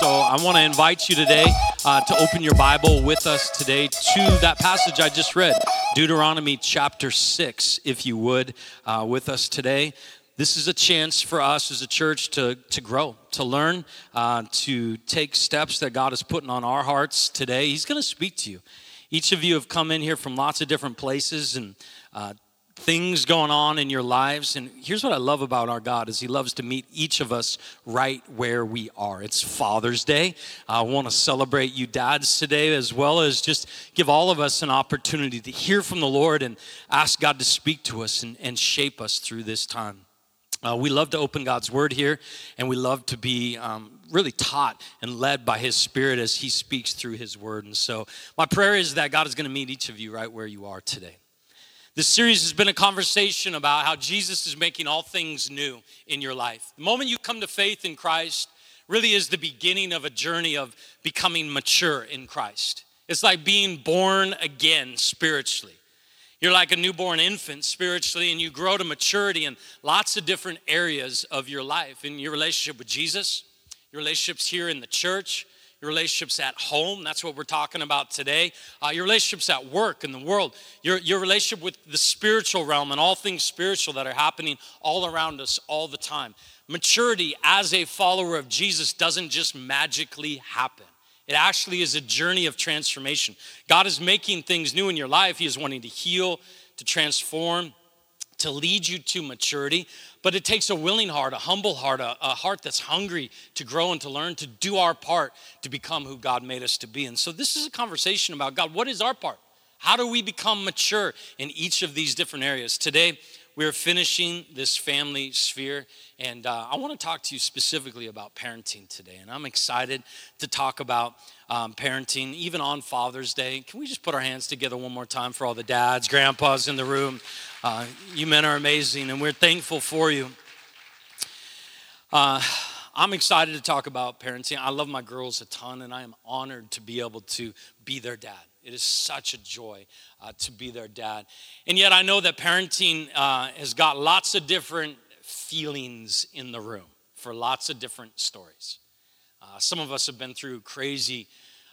So I want to invite you today uh, to open your Bible with us today to that passage I just read, Deuteronomy chapter 6, if you would, uh, with us today. This is a chance for us as a church to, to grow, to learn, uh, to take steps that God is putting on our hearts today. He's going to speak to you. Each of you have come in here from lots of different places and uh, things going on in your lives and here's what i love about our god is he loves to meet each of us right where we are. It's father's day. I want to celebrate you dads today as well as just give all of us an opportunity to hear from the lord and ask god to speak to us and, and shape us through this time. Uh, we love to open god's word here and we love to be um, really taught and led by his spirit as he speaks through his word. And so my prayer is that god is going to meet each of you right where you are today this series has been a conversation about how Jesus is making all things new in your life. The moment you come to faith in Christ really is the beginning of a journey of becoming mature in Christ. It's like being born again spiritually. You're like a newborn infant spiritually, and you grow to maturity in lots of different areas of your life in your relationship with Jesus, your relationships here in the church, your relationships at home. That's what we're talking about today. Uh, your relationships at work in the world, your, your relationship with the spiritual realm and all things spiritual that are happening all around us all the time. Maturity as a follower of Jesus doesn't just magically happen. It actually is a journey of transformation. God is making things new in your life. He is wanting to heal, to transform, to lead you to maturity. But it takes a willing heart, a humble heart, a, a, heart that's hungry to grow and to learn, to do our part to become who God made us to be. And so this is a conversation about God, what is our part? How do we become mature in each of these different areas? Today, we're finishing this family sphere, and uh, I want to talk to you specifically about parenting today. And I'm excited to talk about um, parenting, even on Father's Day. Can we just put our hands together one more time for all the dads, grandpas in the room? Uh, you men are amazing, and we're thankful for you. Uh, I'm excited to talk about parenting. I love my girls a ton, and I am honored to be able to be their dad. It is such a joy uh, to be their dad. And yet, I know that parenting uh, has got lots of different feelings in the room for lots of different stories. Uh, some of us have been through crazy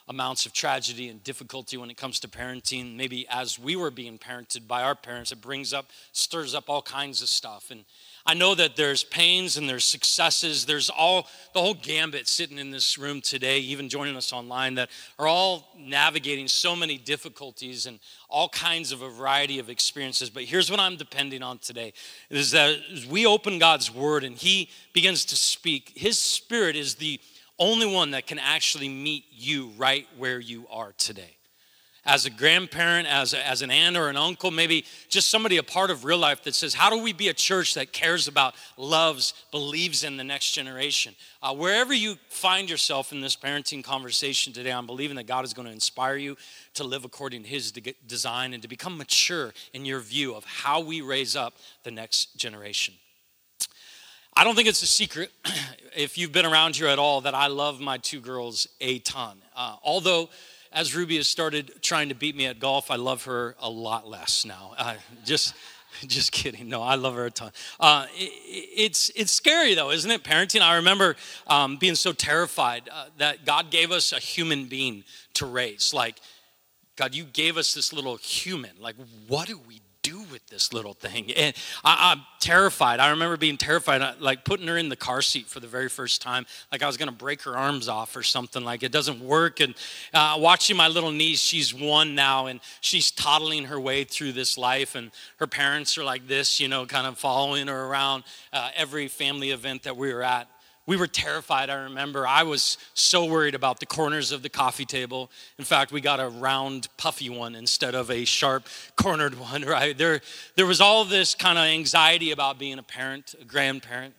amounts of tragedy and difficulty when it comes to parenting. Maybe as we were being parented by our parents, it brings up, stirs up all kinds of stuff. And I know that there's pains and there's successes. There's all the whole gambit sitting in this room today, even joining us online, that are all navigating so many difficulties and all kinds of a variety of experiences. But here's what I'm depending on today is that as we open God's word and He begins to speak, His Spirit is the only one that can actually meet you right where you are today. As a grandparent, as, a, as an aunt or an uncle, maybe just somebody a part of real life that says, How do we be a church that cares about, loves, believes in the next generation? Uh, wherever you find yourself in this parenting conversation today, I'm believing that God is going to inspire you to live according to His de- design and to become mature in your view of how we raise up the next generation. I don't think it's a secret, if you've been around here at all, that I love my two girls a ton. Uh, although, as Ruby has started trying to beat me at golf, I love her a lot less now. Uh, just, just kidding. No, I love her a ton. Uh, it, it's it's scary though, isn't it? Parenting. I remember um, being so terrified uh, that God gave us a human being to raise. Like, God, you gave us this little human. Like, what do we do with this little thing? And I, am terrified. I remember being terrified, uh, like putting her in the car seat for the very first time, like I was going to break her arms off or something. Like it doesn't work. And uh, watching my little niece, she's one now, and she's toddling her way through this life. And her parents are like this, you know, kind of following her around uh, every family event that we were at. We were terrified, I remember. I was so worried about the corners of the coffee table. In fact, we got a round, puffy one instead of a sharp, cornered one, right? There, there was all this kind of anxiety about being a parent, a grandparent.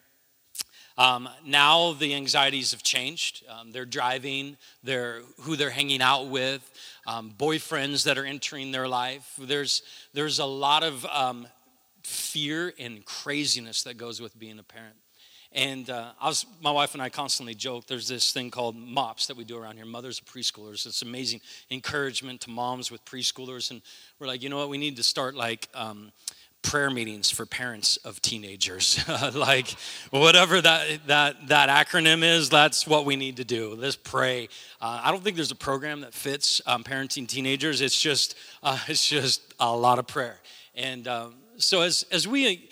Um, now the anxieties have changed. Um, they're driving, they're who they're hanging out with, um, boyfriends that are entering their life. There's, there's a lot of um, fear and craziness that goes with being a parent. And uh, I was, my wife and I constantly joke. There's this thing called MOPS that we do around here, Mothers of Preschoolers. It's amazing encouragement to moms with preschoolers. And we're like, you know what? We need to start like um, prayer meetings for parents of teenagers. like whatever that, that, that acronym is, that's what we need to do. Let's pray. Uh, I don't think there's a program that fits um, parenting teenagers. It's just, uh, it's just a lot of prayer. And um, so as, as we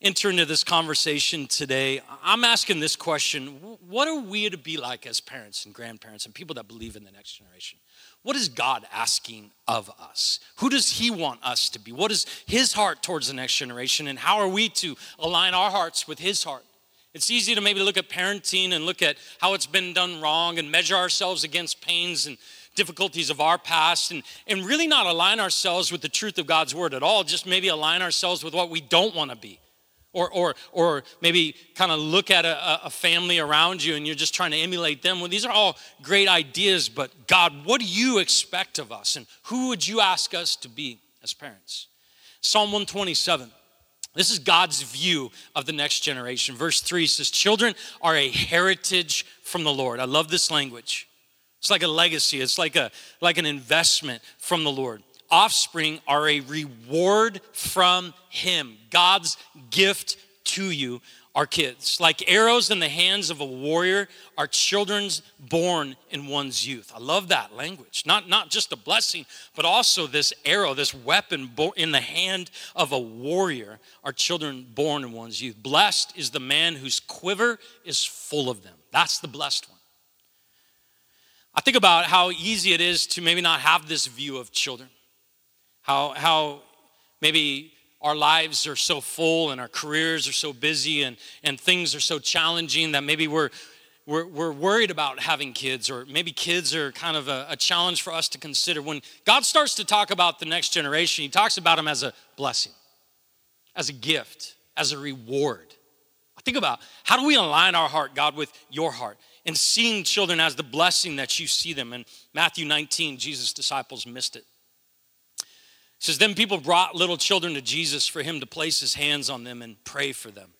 enter into this conversation today, I'm asking this question What are we to be like as parents and grandparents and people that believe in the next generation? What is God asking of us? Who does He want us to be? What is His heart towards the next generation? And how are we to align our hearts with His heart? It's easy to maybe look at parenting and look at how it's been done wrong and measure ourselves against pains and difficulties of our past and, and really not align ourselves with the truth of God's word at all, just maybe align ourselves with what we don't want to be. Or, or, or maybe kind of look at a, a family around you and you're just trying to emulate them. Well, these are all great ideas, but God, what do you expect of us? And who would you ask us to be as parents? Psalm 127. This is God's view of the next generation. Verse 3 says, Children are a heritage from the Lord. I love this language. It's like a legacy, it's like, a, like an investment from the Lord offspring are a reward from Him. God's gift to you are kids. Like arrows in the hands of a warrior are children's born in one's youth. I love that language. Not, not just a blessing, but also this arrow, this weapon in the hand of a warrior are children born in one's youth. Blessed is the man whose quiver is full of them. That's the blessed one. I think about how easy it is to maybe not have this view of children how, how maybe our lives are so full and our careers are so busy and, and things are so challenging that maybe we're, we're, we're worried about having kids, or maybe kids are kind of a, a, challenge for us to consider. When God starts to talk about the next generation, He talks about them as a blessing, as a gift, as a reward. Think about how do we align our heart, God, with your heart, and seeing children as the blessing that you see them. In Matthew 19, Jesus' disciples missed it says, Then people brought little children to Jesus for him to place his hands on them and pray for them.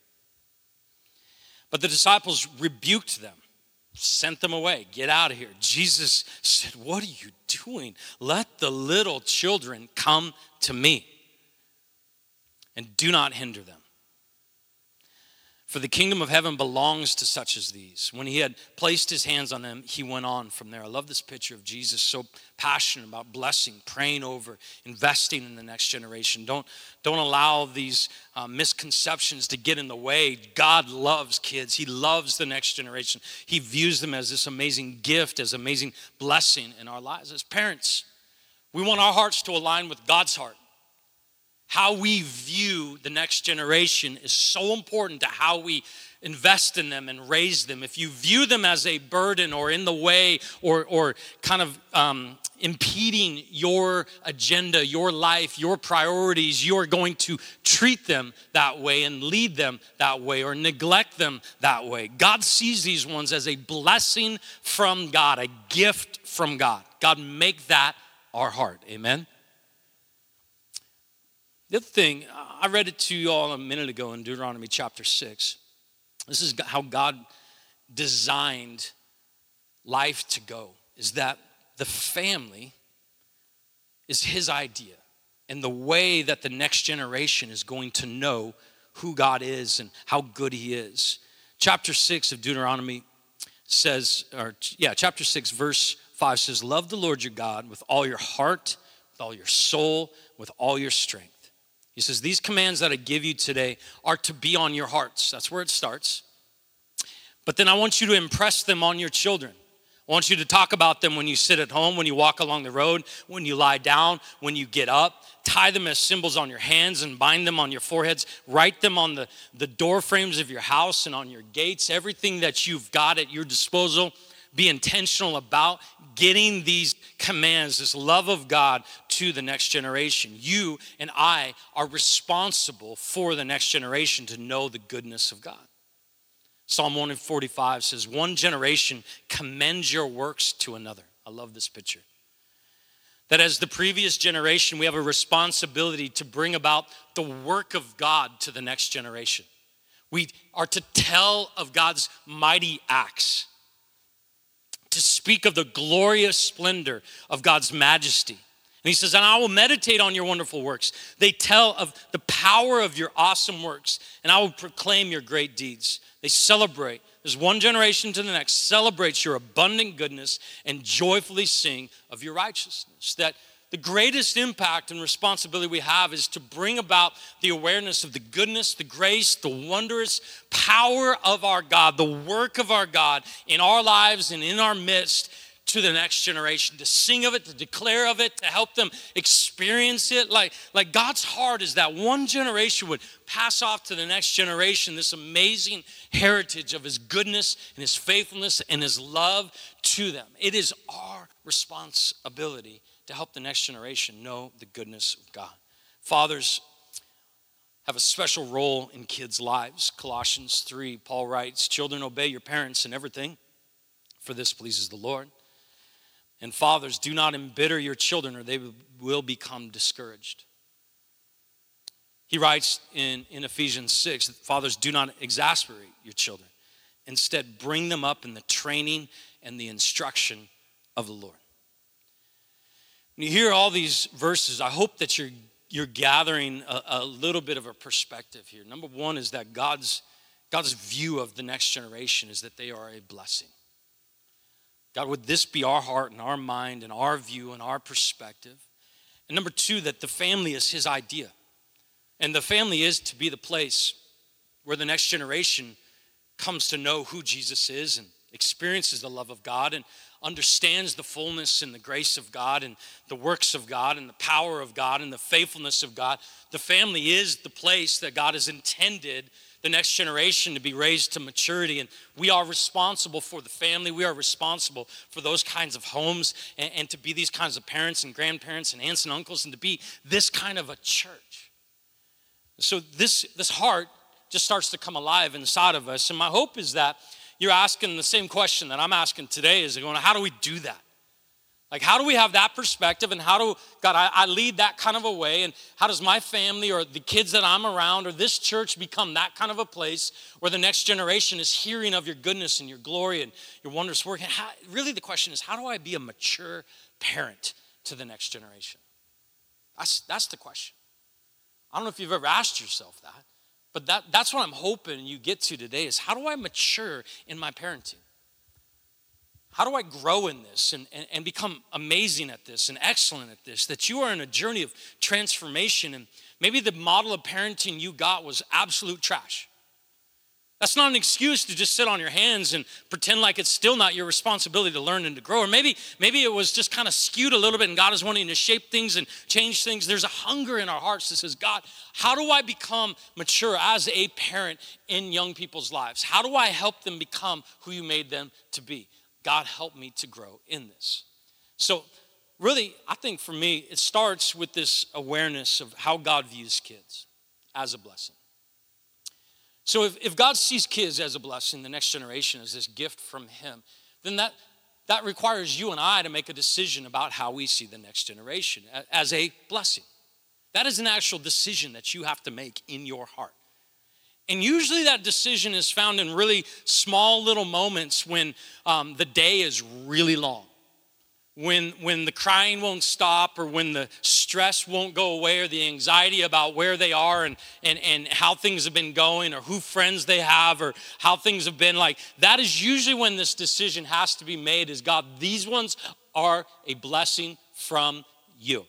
But the disciples rebuked them, sent them away. Get out of here. Jesus said, What are you doing? Let the little children come to me and do not hinder them. For the kingdom of heaven belongs to such as these. When he had placed his hands on them, he went on from there. I love this picture of Jesus so passionate about blessing, praying over, investing in the next generation. Don't, don't allow these uh, misconceptions to get in the way. God loves kids, He loves the next generation. He views them as this amazing gift, as amazing blessing in our lives. As parents, we want our hearts to align with God's heart how we view the next generation is so important to how we invest in them and raise them. If you view them as a burden or in the way or, or kind of um, impeding your agenda, your life, your priorities, you're going to treat them that way and lead them that way or neglect them that way. God sees these ones as a blessing from God, a gift from God. God, make that our heart. Amen. The other thing, I read it to you all a minute ago in Deuteronomy chapter 6. This is how God designed life to go, is that the family is his idea and the way that the next generation is going to know who God is and how good he is. Chapter 6 of Deuteronomy says, or yeah, chapter 6, verse 5 says, Love the Lord your God with all your heart, with all your soul, with all your strength. He says, These commands that I give you today are to be on your hearts. That's where it starts. But then I want you to impress them on your children. I want you to talk about them when you sit at home, when you walk along the road, when you lie down, when you get up. Tie them as symbols on your hands and bind them on your foreheads. Write them on the, the door frames of your house and on your gates. Everything that you've got at your disposal be intentional about getting these commands, this love of God to the next generation. You and I are responsible for the next generation to know the goodness of God. Psalm 145 says, One generation commends your works to another. I love this picture. That as the previous generation, we have a responsibility to bring about the work of God to the next generation. We are to tell of God's mighty acts to speak of the glorious splendor of God's majesty. And he says, And I will meditate on your wonderful works. They tell of the power of your awesome works, and I will proclaim your great deeds. They celebrate. There's one generation to the next, celebrates your abundant goodness and joyfully sing of your righteousness. That the greatest impact and responsibility we have is to bring about the awareness of the goodness, the grace, the wondrous power of our God, the work of our God in our lives and in our midst to the next generation, to sing of it, to declare of it, to help them experience it. Like, like God's heart is that one generation would pass off to the next generation this amazing heritage of his goodness and his faithfulness and his love to them. It is our responsibility to help the next generation know the goodness of God. Fathers have a special role in kids' lives. Colossians 3, Paul writes, Children, obey your parents in everything, for this pleases the Lord. And fathers, do not embitter your children, or they will become discouraged. He writes in, in Ephesians 6 that fathers, do not exasperate your children. Instead, bring them up in the training and the instruction of the Lord. When you hear all these verses, I hope that you're, you're gathering a, a little bit of a perspective here. Number one is that God's, God's view of the next generation is that they are a blessing. God, would this be our heart and our mind and our view and our perspective? And number two, that the family is His idea. And the family is to be the place where the next generation comes to know who Jesus is and experiences the love of God and understands the fullness and the grace of God and the works of God and the power of God and the faithfulness of God. The family is the place that God has intended the next generation to be raised to maturity. And we are responsible for the family. We are responsible for those kinds of homes and, and, to be these kinds of parents and grandparents and aunts and uncles and to be this kind of a church. So this, this heart just starts to come alive inside of us. And my hope is that you're asking the same question that I'm asking today is going, how do we do that? Like, how do we have that perspective? And how do, God, I, I, lead that kind of a way? And how does my family or the kids that I'm around or this church become that kind of a place where the next generation is hearing of your goodness and your glory and your wondrous work? And how, really, the question is, how do I be a mature parent to the next generation? That's, that's the question. I don't know if you've ever asked yourself that. But that, that's what I'm hoping you get to today is how do I mature in my parenting? How do I grow in this and, and, and become amazing at this and excellent at this? That you are in a journey of transformation and maybe the model of parenting you got was absolute trash. That's not an excuse to just sit on your hands and pretend like it's still not your responsibility to learn and to grow. Or maybe, maybe it was just kind of skewed a little bit and God is wanting to shape things and change things. There's a hunger in our hearts that says, God, how do I become mature as a parent in young people's lives? How do I help them become who you made them to be? God, help me to grow in this. So, really, I think for me, it starts with this awareness of how God views kids as a blessing. So if, if God sees kids as a blessing, the next generation as this gift from Him, then that, that requires you and I to make a decision about how we see the next generation as a blessing. That is an actual decision that you have to make in your heart. And usually that decision is found in really small little moments when um, the day is really long when, when the crying won't stop or when the stress won't go away or the anxiety about where they are and, and, and how things have been going or who friends they have or how things have been like that is usually when this decision has to be made is god these ones are a blessing from you.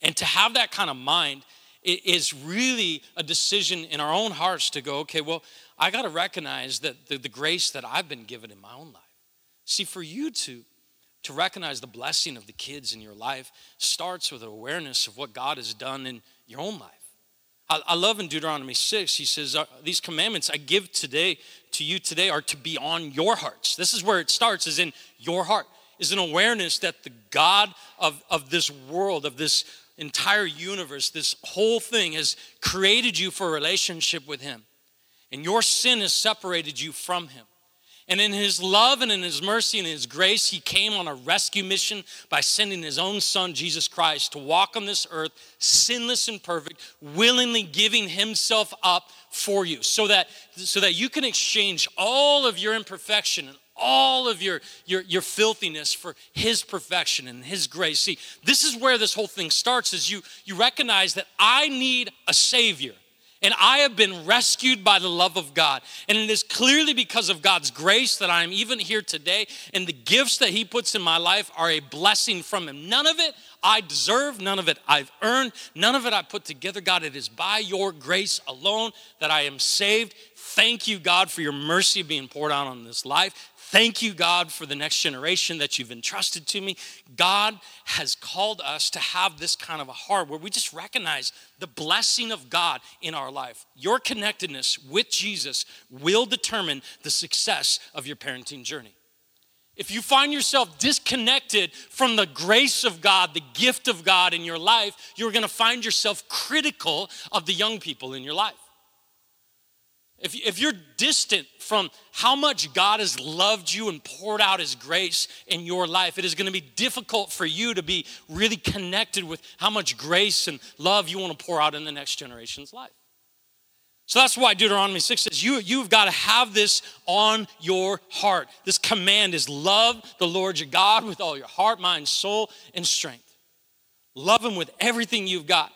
And to have that kind of mind is really a decision in our own hearts to go okay well i got to recognize that the, the grace that i've been given in my own life. See for you to to recognize the blessing of the kids in your life starts with awareness of what God has done in your own life. I, I love in Deuteronomy 6, he says, uh, These commandments I give today to you today are to be on your hearts. This is where it starts, is in your heart, is an awareness that the God of, of this world, of this entire universe, this whole thing has created you for a relationship with Him. And your sin has separated you from Him. And in his love and in his mercy and his grace, he came on a rescue mission by sending his own son, Jesus Christ, to walk on this earth, sinless and perfect, willingly giving himself up for you so that, so that you can exchange all of your imperfection and all of your, your, your filthiness for his perfection and his grace. See, this is where this whole thing starts is you, you recognize that I need a savior. And I have been rescued by the love of God. And it is clearly because of God's grace that I'm even here today. And the gifts that He puts in my life are a blessing from Him. None of it I deserve, none of it I've earned, none of it I put together. God, it is by your grace alone that I am saved. Thank you, God, for your mercy being poured out on this life. Thank you, God, for the next generation that you've entrusted to me. God has called us to have this kind of a heart where we just recognize the blessing of God in our life. Your connectedness with Jesus will determine the success of your parenting journey. If you find yourself disconnected from the grace of God, the gift of God in your life, you're gonna find yourself critical of the young people in your life. If, if you're distant from how much God has loved you and poured out His grace in your life, it is going to be difficult for you to be really connected with how much grace and love you want to pour out in the next generation's life. So that's why Deuteronomy 6 says you, you've got to have this on your heart. This command is love the Lord your God with all your heart, mind, soul, and strength. Love Him with everything you've got.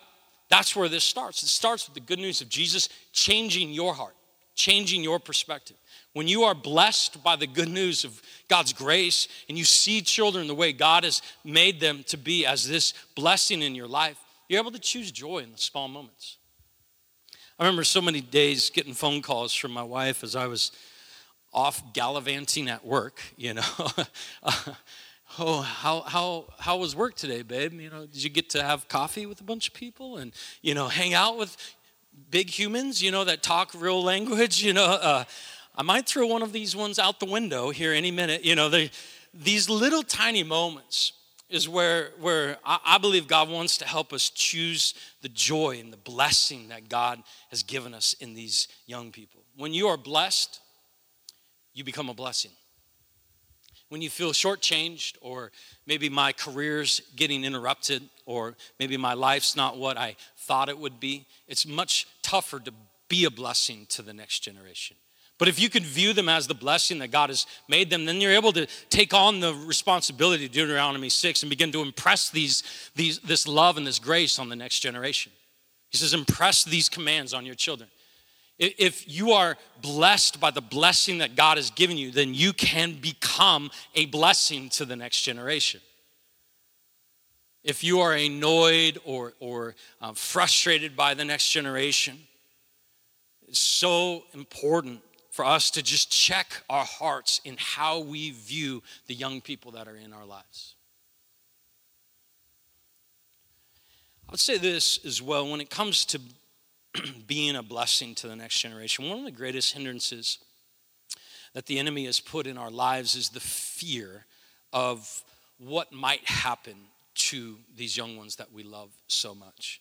That's where this starts. It starts with the good news of Jesus changing your heart changing your perspective. When you are blessed by the good news of God's grace and you see children the way God has made them to be as this blessing in your life, you're able to choose joy in the small moments. I remember so many days getting phone calls from my wife as I was off gallivanting at work, you know. oh, how, how, how was work today, babe? You know, did you get to have coffee with a bunch of people and, you know, hang out with big humans, you know, that talk real language, you know. Uh, I might throw one of these ones out the window here any minute. You know, they, these little tiny moments is where, where I, I believe God wants to help us choose the joy and the blessing that God has given us in these young people. When you are blessed, you become a blessing. When you feel shortchanged, or maybe my career's getting interrupted, or maybe my life's not what I thought it would be, it's much tougher to be a blessing to the next generation. But if you can view them as the blessing that God has made them, then you're able to take on the responsibility of Deuteronomy 6 and begin to impress these, these, this love and this grace on the next generation. He says, impress these commands on your children. If you are blessed by the blessing that God has given you, then you can become a blessing to the next generation. If you are annoyed or, or uh, frustrated by the next generation, it's so important for us to just check our hearts in how we view the young people that are in our lives. I would say this as well when it comes to being a blessing to the next generation, one of the greatest hindrances that the enemy has put in our lives is the fear of what might happen to these young ones that we love so much.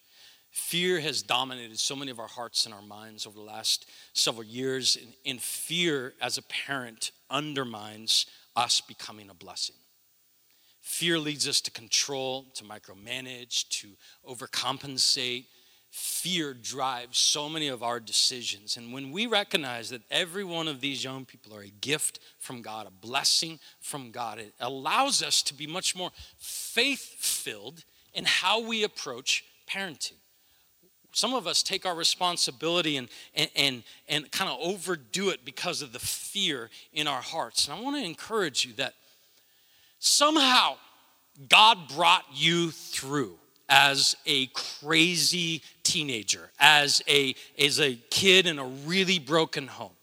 Fear has dominated so many of our hearts and our minds over the last several years, and, and fear as a parent undermines us becoming a blessing. Fear leads us to control, to micromanage, to overcompensate, fear drives so many of our decisions. And when we recognize that every one of these young people are a gift from God, a blessing from God, it allows us to be much more faith filled in how we approach parenting. Some of us take our responsibility and, and, and, and kind of overdo it because of the fear in our hearts. And I want to encourage you that somehow God brought you through as a crazy teenager, as a, as a kid in a really broken home.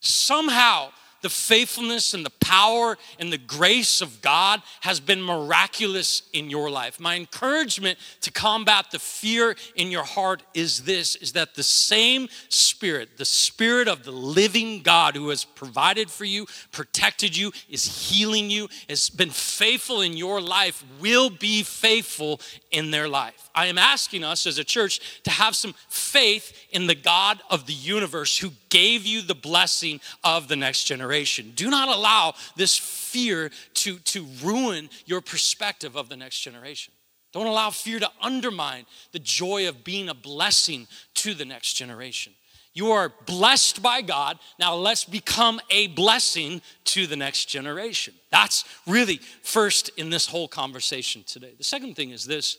Somehow, the faithfulness and the power and the grace of God has been miraculous in your life. My encouragement to combat the fear in your heart is this is that the same spirit, the spirit of the living God who has provided for you, protected you, is healing you, has been faithful in your life will be faithful in their life. I am asking us as a church to have some faith in the God of the universe who gave you the blessing of the next generation. Do not allow this fear to, to ruin your perspective of the next generation. Don't allow fear to undermine the joy of being a blessing to the next generation. You are blessed by God. Now let's become a blessing to the next generation. That's really first in this whole conversation today. The second thing is this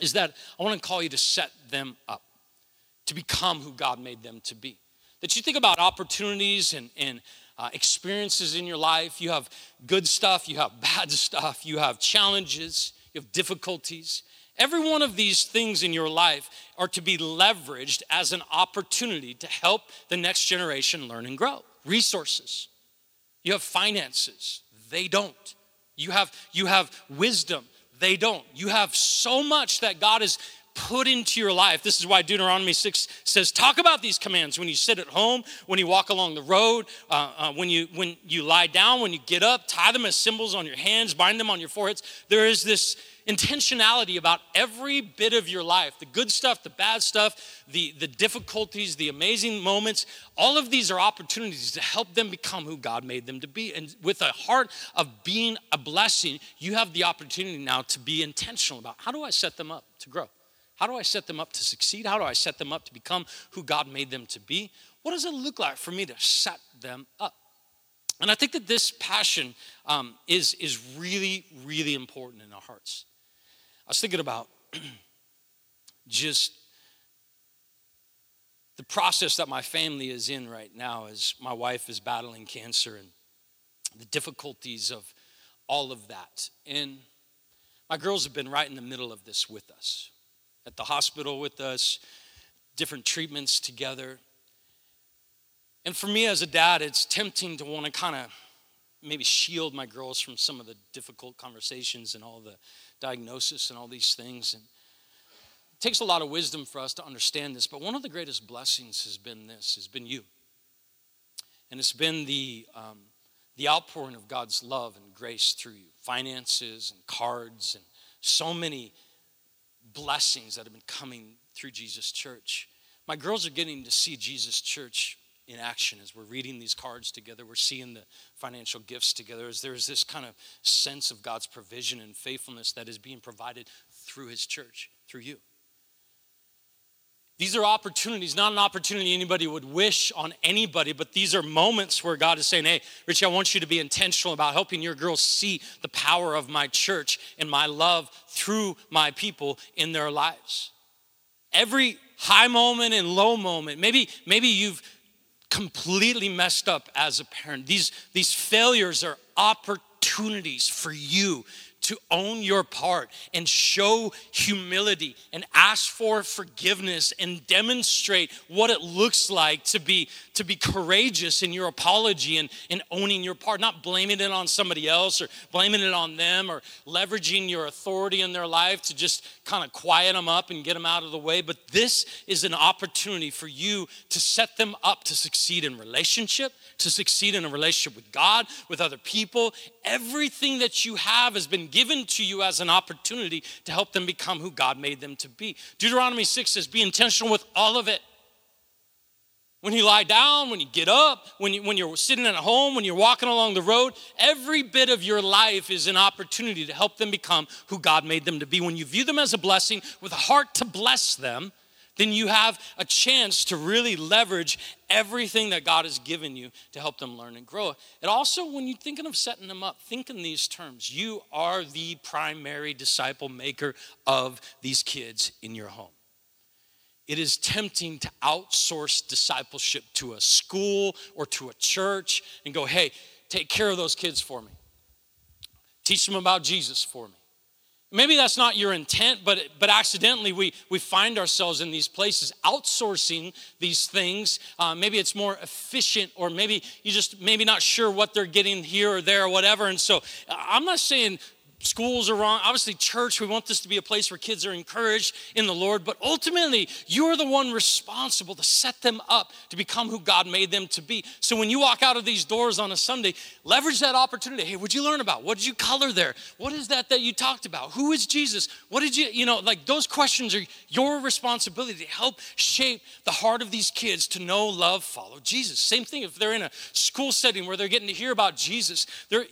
is that I want to call you to set them up to become who God made them to be. That you think about opportunities and, and uh, experiences in your life. You have good stuff, you have bad stuff, you have challenges, you have difficulties. Every one of these things in your life are to be leveraged as an opportunity to help the next generation learn and grow. Resources. You have finances, they don't. You have, you have wisdom, they don't. You have so much that God has put into your life. This is why Deuteronomy 6 says, talk about these commands when you sit at home, when you walk along the road, uh, uh, when, you, when you lie down, when you get up, tie them as symbols on your hands, bind them on your foreheads. There is this intentionality about every bit of your life the good stuff, the bad stuff, the, the difficulties, the amazing moments. All of these are opportunities to help them become who God made them to be. And with a heart of being a blessing, you have the opportunity now to be intentional about how do I set them up to grow? How do I set them up to succeed? How do I set them up to become who God made them to be? What does it look like for me to set them up? And I think that this passion um, is, is really, really important in our hearts. I was thinking about just the process that my family is in right now as my wife is battling cancer and the difficulties of all of that. And my girls have been right in the middle of this with us at the hospital with us, different treatments together. And for me as a dad, it's tempting to want to kind of maybe shield my girls from some of the difficult conversations and all the diagnosis and all these things. And it takes a lot of wisdom for us to understand this, but one of the greatest blessings has been this, has been you. And it's been the, um, the outpouring of God's love and grace through you, finances and cards and so many blessings that have been coming through Jesus Church. My girls are getting to see Jesus Church in action as we're reading these cards together. We're seeing the financial gifts together. As there's this kind of sense of God's provision and faithfulness that is being provided through His church, through you. These are opportunities, not an opportunity anybody would wish on anybody, but these are moments where God is saying, Hey, Richie, I want you to be intentional about helping your girls see the power of my church and my love through my people in their lives. Every high moment and low moment, maybe, maybe you've completely messed up as a parent. These, these failures are opportunities for you to own your part and show humility and ask for forgiveness and demonstrate what it looks like to be to be courageous in your apology and, and owning your part not blaming it on somebody else or blaming it on them or leveraging your authority in their life to just kind of quiet them up and get them out of the way but this is an opportunity for you to set them up to succeed in relationship to succeed in a relationship with God with other people everything that you have has been given to you as an opportunity to help them become who God made them to be. Deuteronomy 6 says, Be intentional with all of it. When you lie down, when you get up, when, you, when you're sitting at home, when you're walking along the road, every bit of your life is an opportunity to help them become who God made them to be. When you view them as a blessing with a heart to bless them, then you have a chance to really leverage everything that God has given you to help them learn and grow. And also, when you're thinking of setting them up, think in these terms. You are the primary disciple maker of these kids in your home. It is tempting to outsource discipleship to a school or to a church and go, hey, take care of those kids for me. Teach them about Jesus for me. Maybe that's not your intent, but, but accidentally we, we find ourselves in these places outsourcing these things. Uh, maybe it's more efficient, or maybe you just maybe not sure what they're getting here or there or whatever. And so I'm not saying schools are wrong. Obviously, church, we want this to be a place where kids are encouraged in the Lord, but ultimately, you're the one responsible to set them up to become who God made them to be. So when you walk out of these doors on a Sunday, leverage that opportunity. Hey, what'd you learn about? What did you color there? What is that that you talked about? Who is Jesus? What did you, you know, like those questions are your responsibility to help shape the heart of these kids to know, love, follow Jesus. Same thing if they're in a school setting where they're getting to hear about Jesus,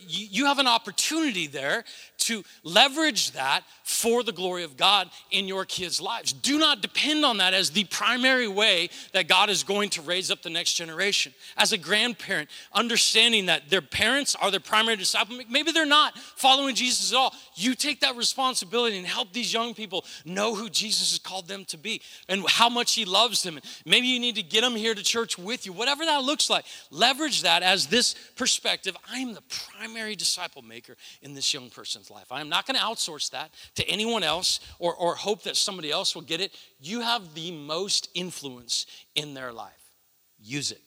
you have an opportunity there to leverage that for the glory of God in your kids' lives. Do not depend on that as the primary way that God is going to raise up the next generation. As a grandparent, understanding that their parents are their primary disciple, maybe they're not following Jesus at all. You take that responsibility and help these young people know who Jesus has called them to be and how much He loves them. Maybe you need to get them here to church with you, whatever that looks like. Leverage that as this perspective. I am the primary disciple maker in this young person's life. I am not going to outsource that to anyone else or, or hope that somebody else will get it. You have the most influence in their life. Use it.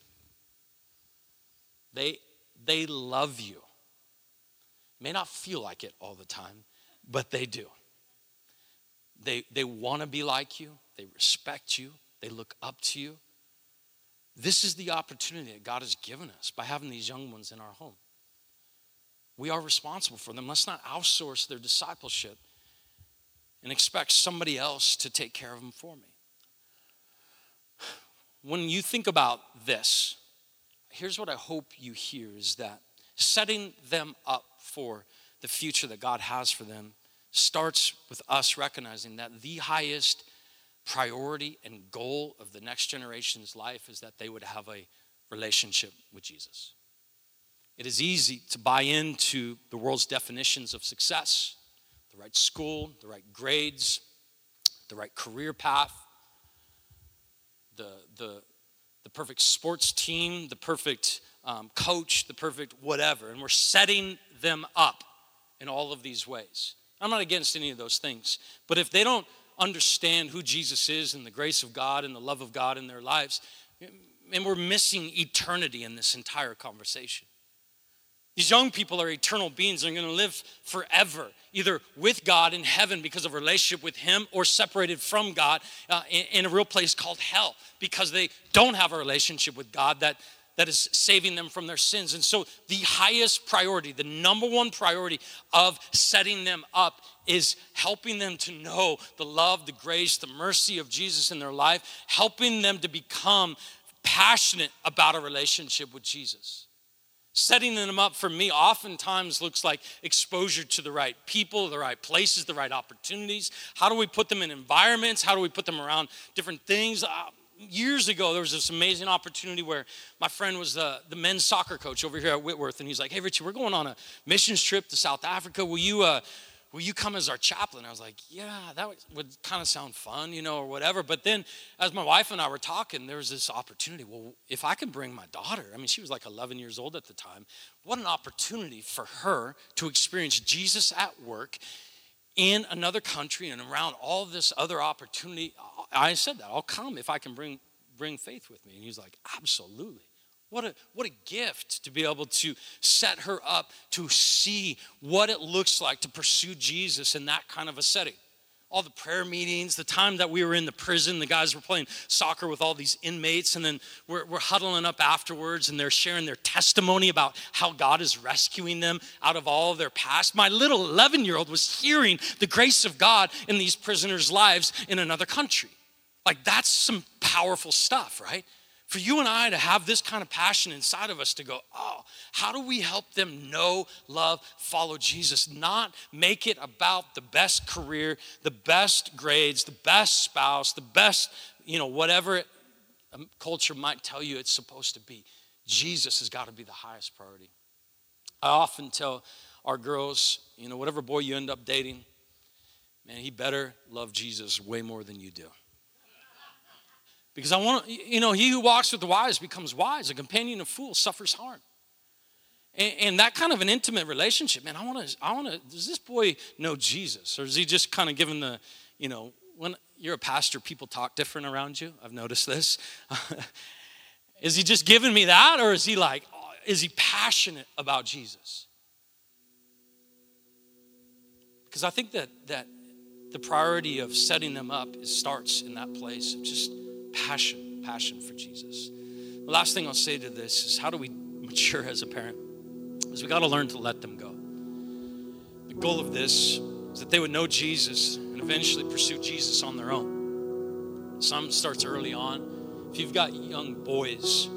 They, they love you. May not feel like it all the time, but they do. They, they want to be like you, they respect you, they look up to you. This is the opportunity that God has given us by having these young ones in our home. We are responsible for them. Let's not outsource their discipleship and expect somebody else to take care of them for me. When you think about this, here's what I hope you hear is that setting them up for the future that God has for them starts with us recognizing that the highest priority and goal of the next generation's life is that they would have a relationship with Jesus. It is easy to buy into the world's definitions of success the right school, the right grades, the right career path, the, the, the perfect sports team, the perfect um, coach, the perfect whatever. And we're setting them up in all of these ways. I'm not against any of those things. But if they don't understand who Jesus is and the grace of God and the love of God in their lives, and we're missing eternity in this entire conversation. These young people are eternal beings. They're going to live forever, either with God in heaven because of a relationship with Him or separated from God uh, in, in, a real place called hell because they don't have a relationship with God that, that is saving them from their sins. And so, the highest priority, the number one priority of setting them up is helping them to know the love, the grace, the mercy of Jesus in their life, helping them to become passionate about a relationship with Jesus. Setting them up for me oftentimes looks like exposure to the right people, the right places, the right opportunities. How do we put them in environments? How do we put them around different things? Uh, years ago, there was this amazing opportunity where my friend was the, the men's soccer coach over here at Whitworth, and he's like, Hey, Richie, we're going on a missions trip to South Africa. Will you, uh, will you come as our chaplain? I was like, yeah, that would kind of sound fun, you know, or whatever. But then as my wife and I were talking, there was this opportunity. Well, if I can bring my daughter, I mean, she was like 11 years old at the time, what an opportunity for her to experience Jesus at work in another country and around all this other opportunity. I said that, I'll come if I can bring, bring faith with me. And he's like, absolutely. What a, what a gift to be able to set her up to see what it looks like to pursue Jesus in that kind of a setting. All the prayer meetings, the time that we were in the prison, the guys were playing soccer with all these inmates, and then we're, we're huddling up afterwards and they're sharing their testimony about how God is rescuing them out of all of their past. My little 11 year old was hearing the grace of God in these prisoners' lives in another country. Like, that's some powerful stuff, right? For you and I to have this kind of passion inside of us to go, oh, how do we help them know, love, follow Jesus? Not make it about the best career, the best grades, the best spouse, the best, you know, whatever um, culture might tell you it's supposed to be. Jesus has got to be the highest priority. I often tell our girls, you know, whatever boy you end up dating, man, he better love Jesus way more than you do. Because I want to, you know, he who walks with the wise becomes wise. A companion of fools suffers harm. And, and that kind of an intimate relationship, man, I want to, I want to, does this boy know Jesus? Or is he just kind of given the, you know, when you're a pastor, people talk different around you. I've noticed this. is he just giving me that? Or is he like, uh, is he passionate about Jesus? Because I think that, that the priority of setting them up is, starts in that place of just passion, passion for Jesus. The last thing I'll say to this is how do we mature as a parent? Is we got to learn to let them go. The goal of this is that they would know Jesus and eventually pursue Jesus on their own. Some starts early on. If you've got young boys,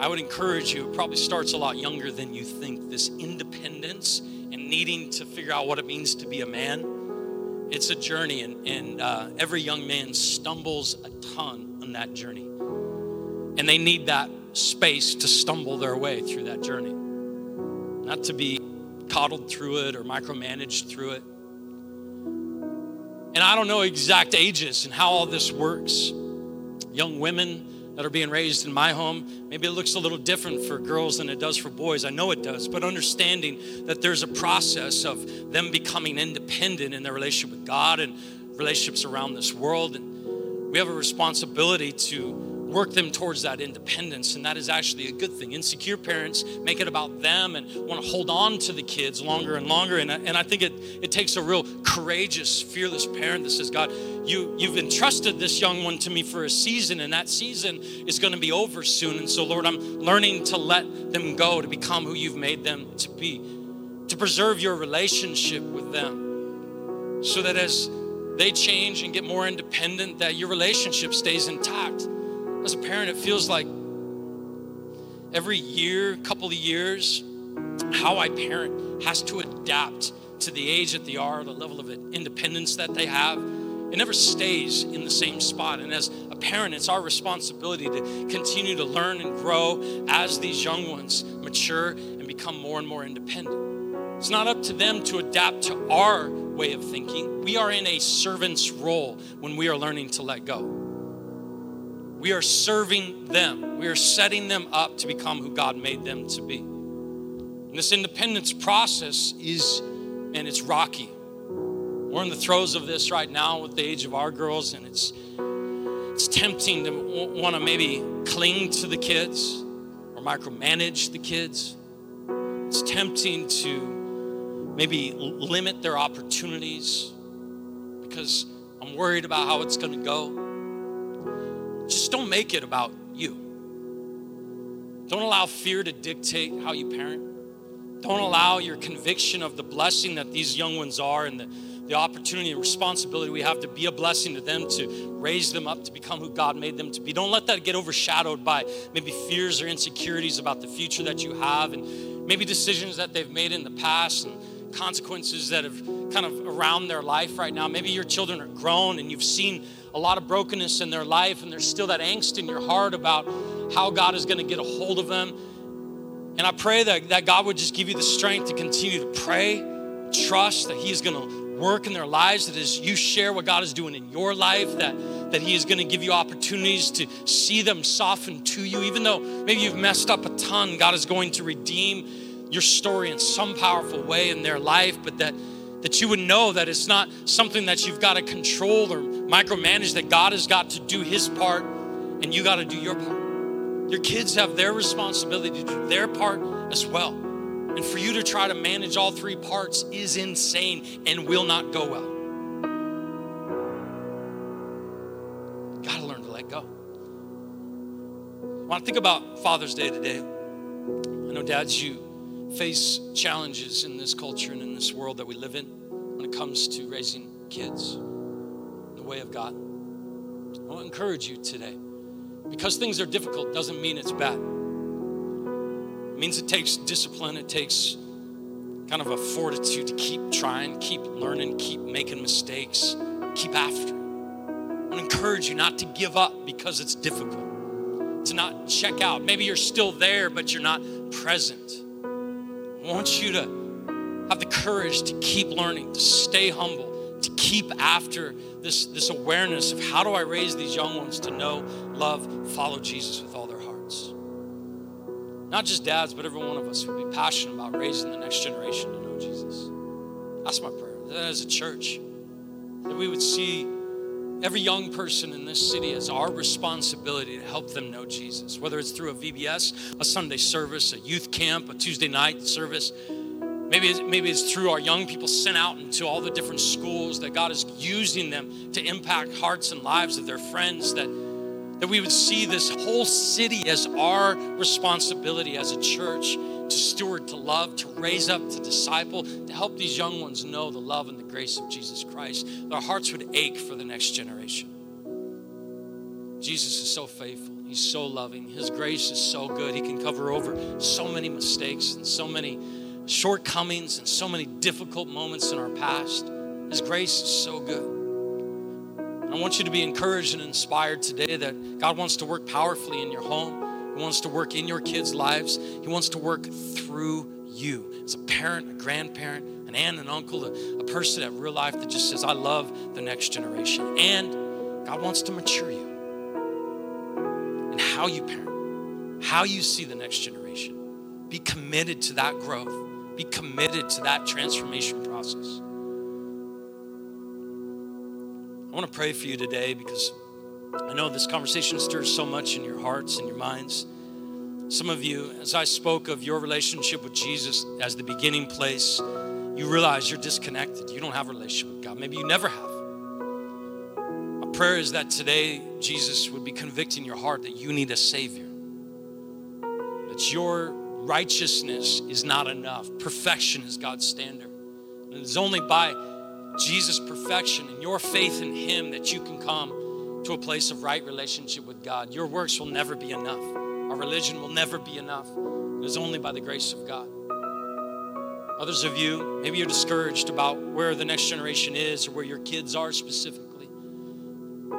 I would encourage you, it probably starts a lot younger than you think, this independence and needing to figure out what it means to be a man. It's a journey, and, and uh, every young man stumbles a ton on that journey. And they need that space to stumble their way through that journey, not to be coddled through it or micromanaged through it. And I don't know exact ages and how all this works. Young women, that are being raised in my home. Maybe it looks a little different for girls than it does for boys. I know it does, but understanding that there's a process of them becoming independent in their relationship with God and relationships around this world. And we have a responsibility to work them towards that independence, and that is actually a good thing. Insecure parents make it about them and want to hold on to the kids longer and longer. And I, and I think it, it takes a real courageous, fearless parent that says, God, you, you've entrusted this young one to me for a season, and that season is going to be over soon. And so, Lord, I'm learning to let them go to become who you've made them to be, to preserve your relationship with them, so that as they change and get more independent, that your relationship stays intact. As a parent, it feels like every year, couple of years, how I parent has to adapt to the age that they are, the level of independence that they have. It never stays in the same spot. And as a parent, it's our responsibility to continue to learn and grow as these young ones mature and become more and more independent. It's not up to them to adapt to our way of thinking. We are in a servant's role when we are learning to let go. We are serving them. We are setting them up to become who God made them to be. And this independence process is, and it's rocky. We're in the throes of this right now with the age of our girls, and it's it's tempting to want to maybe cling to the kids or micromanage the kids. It's tempting to maybe limit their opportunities because I'm worried about how it's going to go. Just don't make it about you. Don't allow fear to dictate how you parent. Don't allow your conviction of the blessing that these young ones are and the, the opportunity and responsibility we have to be a blessing to them, to raise them up to become who God made them to be. Don't let that get overshadowed by maybe fears or insecurities about the future that you have and maybe decisions that they've made in the past and consequences that have kind of around their life right now. Maybe your children are grown and you've seen a lot of brokenness in their life, and there's still that angst in your heart about how God is going to get a hold of them. And I pray that, that God would just give you the strength to continue to pray, trust that He is going to work in their lives, that as you share what God is doing in your life, that, that He is going to give you opportunities to see them soften to you. Even though maybe you've messed up a ton, God is going to redeem your story in some powerful way in their life, but that that you would know that it's not something that you've got to control or micromanage, that God has got to do his part and you got to do your part. Your kids have their responsibility to do their part as well. And for you to try to manage all three parts is insane and will not go well. Got to learn to let go. When I think about Father's Day today, I know dads, you face challenges in this culture and in this world that we live in when it comes to raising kids the way of God. I want to encourage you today. Because things are difficult doesn't mean it's bad. It means it takes discipline, it takes kind of a fortitude to keep trying, keep learning, keep making mistakes, keep after. I want to encourage you not to give up because it's difficult, to not check out. Maybe you're still there, but you're not present. I want you to have the courage to keep learning, to stay humble, to keep after this, this awareness of how do I raise these young ones to know, love, follow Jesus with all their hearts. Not just dads, but every one of us would be passionate about raising the next generation to know Jesus. That's my prayer. That as a church, that we would see every young person in this city is our responsibility to help them know Jesus, whether it's through a VBS, a Sunday service, a youth camp, a Tuesday night service. Maybe it's, maybe it's through our young people sent out into all the different schools that God is using them to impact hearts and lives of their friends, that, that we would see this whole city as our responsibility as a church to steward, to love, to raise up, to disciple, to help these young ones know the love and the grace of Jesus Christ. Their hearts would ache for the next generation. Jesus is so faithful. He's so loving. His grace is so good. He can cover over so many mistakes and so many shortcomings and so many difficult moments in our past. His grace is so good. I want you to be encouraged and inspired today that God wants to work powerfully in your home. He wants to work in your kids' lives. He wants to work through you as a parent, a grandparent, an aunt, an uncle, a, a person at real life that just says, I love the next generation. And God wants to mature you in how you parent, how you see the next generation. Be committed to that growth, be committed to that transformation process. I want to pray for you today because I know this conversation stirs so much in your hearts and your minds. Some of you, as I spoke of your relationship with Jesus as the beginning place, you realize you're disconnected. You don't have a relationship with God. Maybe you never have. My prayer is that today Jesus would be convicting your heart that you need a Savior, that your righteousness is not enough. Perfection is God's standard. And it's only by Jesus' perfection and your faith in Him that you can come to a place of right relationship with God. Your works will never be enough. Our religion will never be enough. It is only by the grace of God. Others of you, maybe you're discouraged about where the next generation is or where your kids are specifically.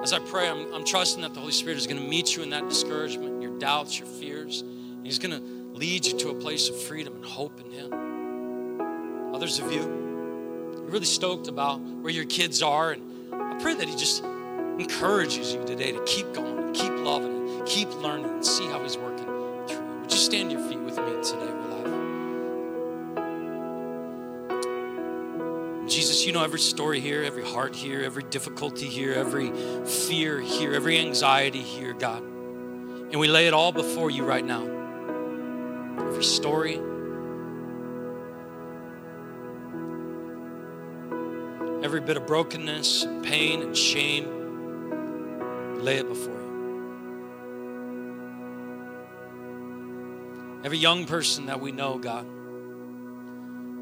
As I pray, I'm, I'm trusting that the Holy Spirit is going to meet you in that discouragement, your doubts, your fears. And He's going to lead you to a place of freedom and hope in Him. Others of you, you're really stoked about where your kids are. And I pray that He just encourages you today to keep going, keep loving, keep learning, and see how He's working through you. Would you stand your feet with me today? Jesus, you know every story here, every heart here, every difficulty here, every fear here, every anxiety here, God. And we lay it all before you right now. Every story, every bit of brokenness pain and shame, lay it before you. Every young person that we know, God,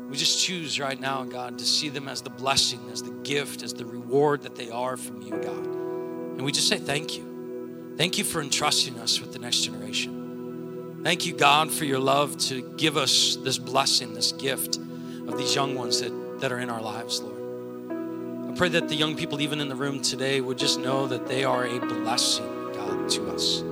we just choose right now, God, to see them as the blessing, as the gift, as the reward that they are from you, God. And we just say thank you. Thank you for entrusting us with the next generation. Thank you, God, for your love to give us this blessing, this gift of these young ones that, that are in our lives, Lord. I pray that the young people, even in the room today, would just know that they are a blessing, God, to us.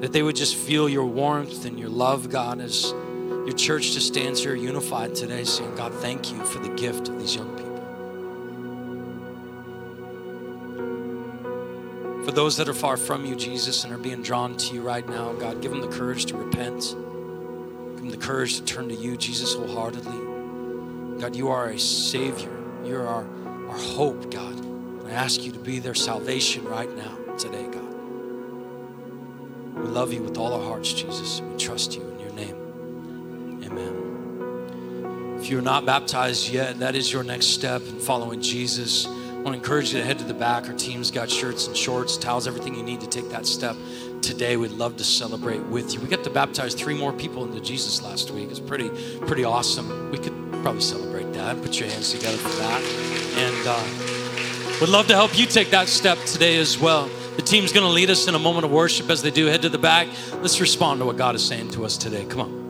That they would just feel your warmth and your love, God, as your church just stands here unified today, saying, God, thank you for the gift of these young people. For those that are far from you, Jesus, and are being drawn to you right now, God, give them the courage to repent. Give them the courage to turn to you, Jesus, wholeheartedly. God, you are a Savior. You're our, our hope, God. I ask you to be their salvation right now, today, God. We love you with all our hearts, Jesus. We trust you in your name. Amen. If you're not baptized yet, that is your next step in following Jesus. I want to encourage you to head to the back. Our team's got shirts and shorts, towels, everything you need to take that step today. We'd love to celebrate with you. We got to baptize three more people into Jesus last week. It's pretty, pretty awesome. We could probably celebrate that. Put your hands together for that. And uh, would love to help you take that step today as well. The team's going to lead us in a moment of worship as they do. Head to the back. Let's respond to what God is saying to us today. Come on.